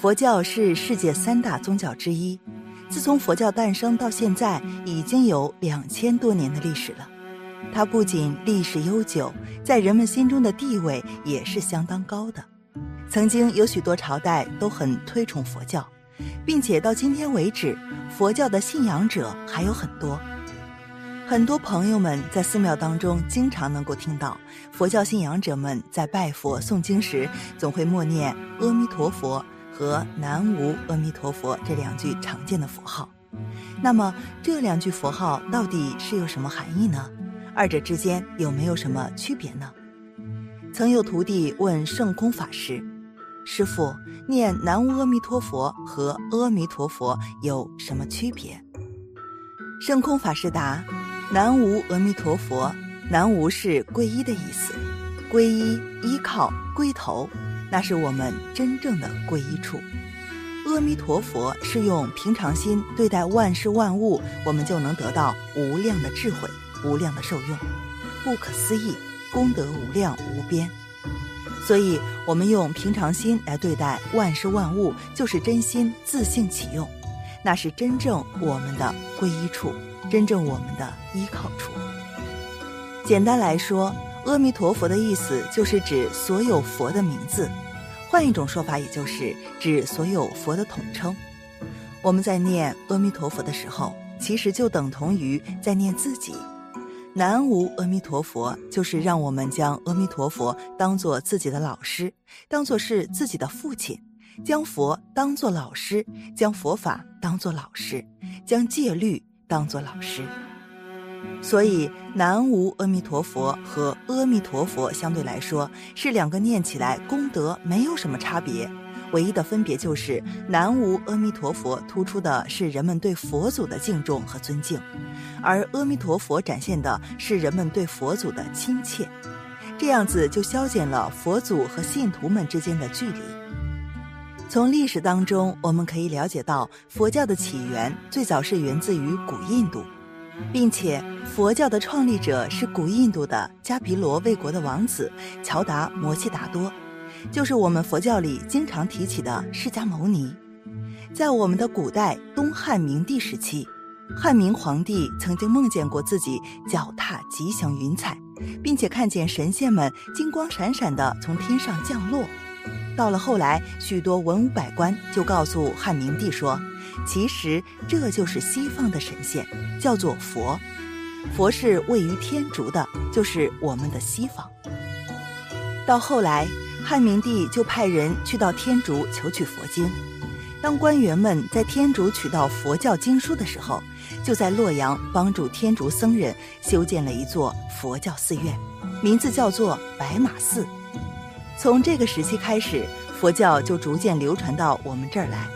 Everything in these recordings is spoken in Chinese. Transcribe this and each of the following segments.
佛教是世界三大宗教之一，自从佛教诞生到现在，已经有两千多年的历史了。它不仅历史悠久，在人们心中的地位也是相当高的。曾经有许多朝代都很推崇佛教，并且到今天为止，佛教的信仰者还有很多。很多朋友们在寺庙当中经常能够听到佛教信仰者们在拜佛诵经时，总会默念“阿弥陀佛”和“南无阿弥陀佛”这两句常见的佛号。那么这两句佛号到底是有什么含义呢？二者之间有没有什么区别呢？曾有徒弟问圣空法师：“师傅，念南无阿弥陀佛和阿弥陀佛有什么区别？”圣空法师答。南无阿弥陀佛，南无是皈依的意思，皈依依靠归头，那是我们真正的皈依处。阿弥陀佛是用平常心对待万事万物，我们就能得到无量的智慧、无量的受用，不可思议，功德无量无边。所以，我们用平常心来对待万事万物，就是真心自性启用，那是真正我们的皈依处。真正我们的依靠处。简单来说，阿弥陀佛的意思就是指所有佛的名字，换一种说法，也就是指所有佛的统称。我们在念阿弥陀佛的时候，其实就等同于在念自己。南无阿弥陀佛，就是让我们将阿弥陀佛当做自己的老师，当做是自己的父亲，将佛当做老师，将佛法当做老师，将戒律。当做老师，所以南无阿弥陀佛和阿弥陀佛相对来说是两个念起来功德没有什么差别，唯一的分别就是南无阿弥陀佛突出的是人们对佛祖的敬重和尊敬，而阿弥陀佛展现的是人们对佛祖的亲切，这样子就消减了佛祖和信徒们之间的距离。从历史当中，我们可以了解到，佛教的起源最早是源自于古印度，并且佛教的创立者是古印度的迦毗罗卫国的王子乔达摩悉达多，就是我们佛教里经常提起的释迦牟尼。在我们的古代东汉明帝时期，汉明皇帝曾经梦见过自己脚踏吉祥云彩，并且看见神仙们金光闪闪地从天上降落。到了后来，许多文武百官就告诉汉明帝说：“其实这就是西方的神仙，叫做佛。佛是位于天竺的，就是我们的西方。”到后来，汉明帝就派人去到天竺求取佛经。当官员们在天竺取到佛教经书的时候，就在洛阳帮助天竺僧人修建了一座佛教寺院，名字叫做白马寺。从这个时期开始，佛教就逐渐流传到我们这儿来，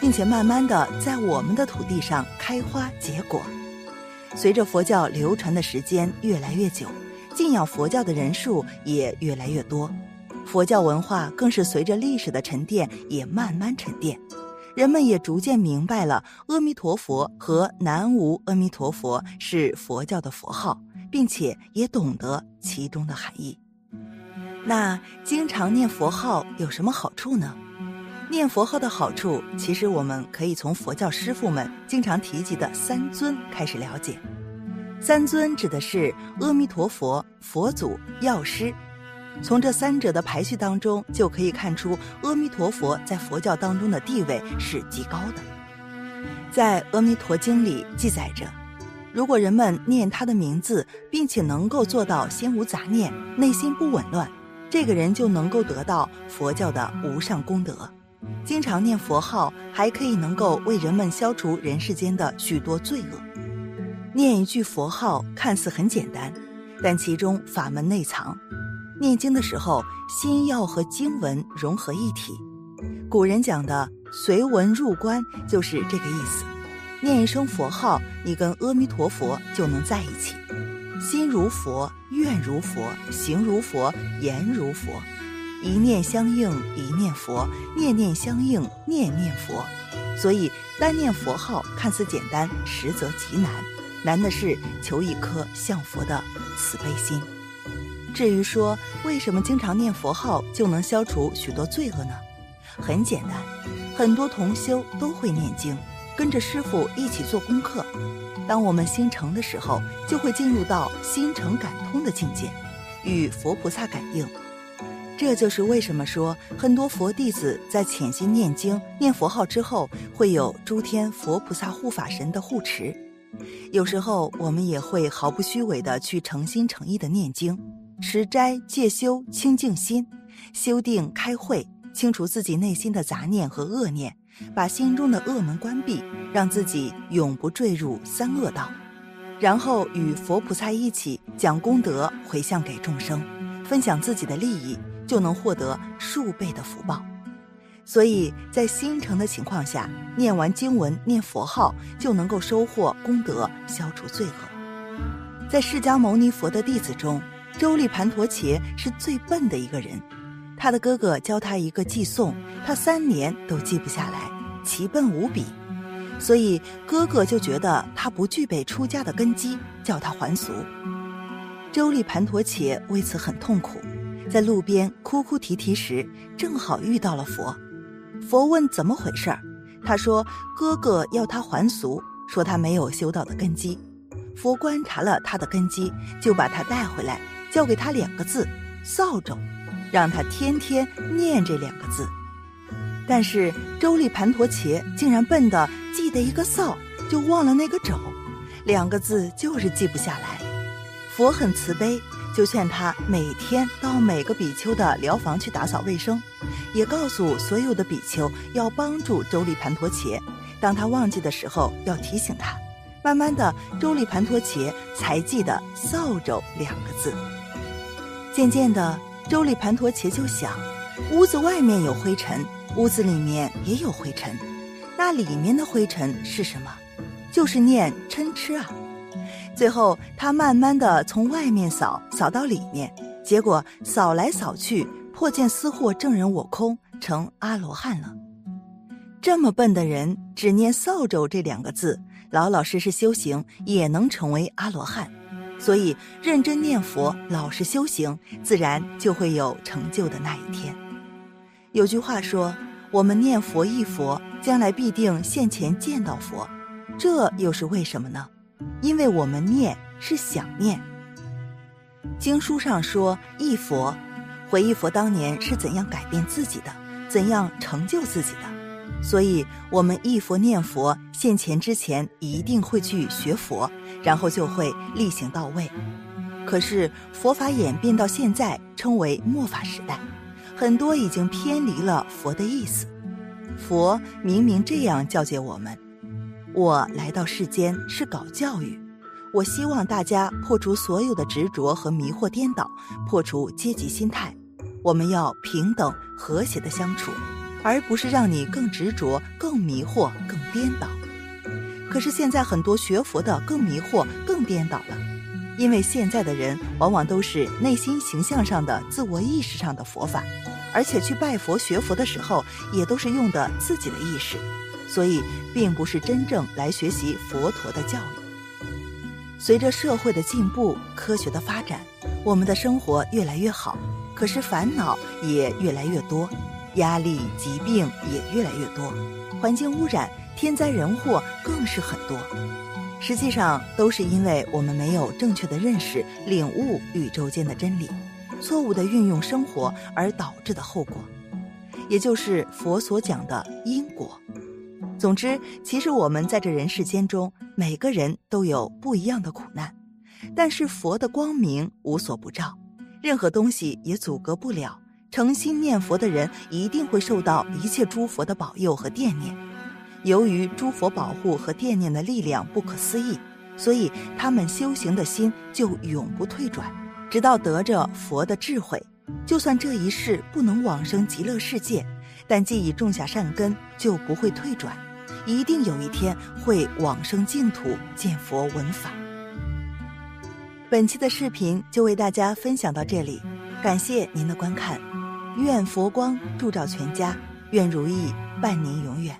并且慢慢的在我们的土地上开花结果。随着佛教流传的时间越来越久，敬仰佛教的人数也越来越多，佛教文化更是随着历史的沉淀也慢慢沉淀，人们也逐渐明白了阿弥陀佛和南无阿弥陀佛是佛教的佛号，并且也懂得其中的含义。那经常念佛号有什么好处呢？念佛号的好处，其实我们可以从佛教师傅们经常提及的三尊开始了解。三尊指的是阿弥陀佛、佛祖、药师。从这三者的排序当中，就可以看出阿弥陀佛在佛教当中的地位是极高的。在《阿弥陀经》里记载着，如果人们念他的名字，并且能够做到心无杂念，内心不紊乱。这个人就能够得到佛教的无上功德。经常念佛号，还可以能够为人们消除人世间的许多罪恶。念一句佛号看似很简单，但其中法门内藏。念经的时候，心要和经文融合一体。古人讲的“随文入观”就是这个意思。念一声佛号，你跟阿弥陀佛就能在一起。心如佛，愿如佛，行如佛，言如佛，一念相应，一念佛，念念相应，念念佛。所以单念佛号看似简单，实则极难。难的是求一颗向佛的慈悲心。至于说为什么经常念佛号就能消除许多罪恶呢？很简单，很多同修都会念经，跟着师傅一起做功课。当我们心诚的时候，就会进入到心诚感通的境界，与佛菩萨感应。这就是为什么说很多佛弟子在潜心念经、念佛号之后，会有诸天佛菩萨护法神的护持。有时候我们也会毫不虚伪的去诚心诚意的念经、持斋、戒修、清净心、修定、开会，清除自己内心的杂念和恶念，把心中的恶门关闭，让自己永不坠入三恶道，然后与佛菩萨一起将功德回向给众生，分享自己的利益。就能获得数倍的福报，所以在心诚的情况下，念完经文、念佛号，就能够收获功德，消除罪恶。在释迦牟尼佛的弟子中，周利盘陀伽是最笨的一个人，他的哥哥教他一个寄诵，他三年都记不下来，奇笨无比，所以哥哥就觉得他不具备出家的根基，叫他还俗。周利盘陀且为此很痛苦。在路边哭哭啼啼时，正好遇到了佛。佛问怎么回事儿，他说哥哥要他还俗，说他没有修道的根基。佛观察了他的根基，就把他带回来，教给他两个字“扫帚”，让他天天念这两个字。但是周利盘陀伽竟然笨的记得一个“扫”，就忘了那个“帚”，两个字就是记不下来。佛很慈悲。就劝他每天到每个比丘的疗房去打扫卫生，也告诉所有的比丘要帮助周利盘陀伽。当他忘记的时候，要提醒他。慢慢的，周利盘陀伽才记得“扫帚”两个字。渐渐的，周利盘陀伽就想：屋子外面有灰尘，屋子里面也有灰尘，那里面的灰尘是什么？就是念嗔痴啊。最后，他慢慢的从外面扫扫到里面，结果扫来扫去，破见私货证人我空，成阿罗汉了。这么笨的人，只念扫帚这两个字，老老实实修行，也能成为阿罗汉。所以，认真念佛，老实修行，自然就会有成就的那一天。有句话说：“我们念佛忆佛，将来必定现前见到佛。”这又是为什么呢？因为我们念是想念。经书上说忆佛，回忆佛当年是怎样改变自己的，怎样成就自己的，所以我们忆佛念佛现前之前一定会去学佛，然后就会力行到位。可是佛法演变到现在称为末法时代，很多已经偏离了佛的意思。佛明明这样教诫我们。我来到世间是搞教育，我希望大家破除所有的执着和迷惑颠倒，破除阶级心态。我们要平等和谐的相处，而不是让你更执着、更迷惑、更颠倒。可是现在很多学佛的更迷惑、更颠倒了，因为现在的人往往都是内心形象上的、自我意识上的佛法，而且去拜佛学佛的时候，也都是用的自己的意识。所以，并不是真正来学习佛陀的教育。随着社会的进步、科学的发展，我们的生活越来越好，可是烦恼也越来越多，压力、疾病也越来越多，环境污染、天灾人祸更是很多。实际上，都是因为我们没有正确的认识、领悟宇宙间的真理，错误的运用生活而导致的后果，也就是佛所讲的因果。总之，其实我们在这人世间中，每个人都有不一样的苦难，但是佛的光明无所不照，任何东西也阻隔不了。诚心念佛的人一定会受到一切诸佛的保佑和惦念。由于诸佛保护和惦念的力量不可思议，所以他们修行的心就永不退转，直到得着佛的智慧。就算这一世不能往生极乐世界，但既已种下善根，就不会退转。一定有一天会往生净土见佛闻法。本期的视频就为大家分享到这里，感谢您的观看，愿佛光照照全家，愿如意伴您永远。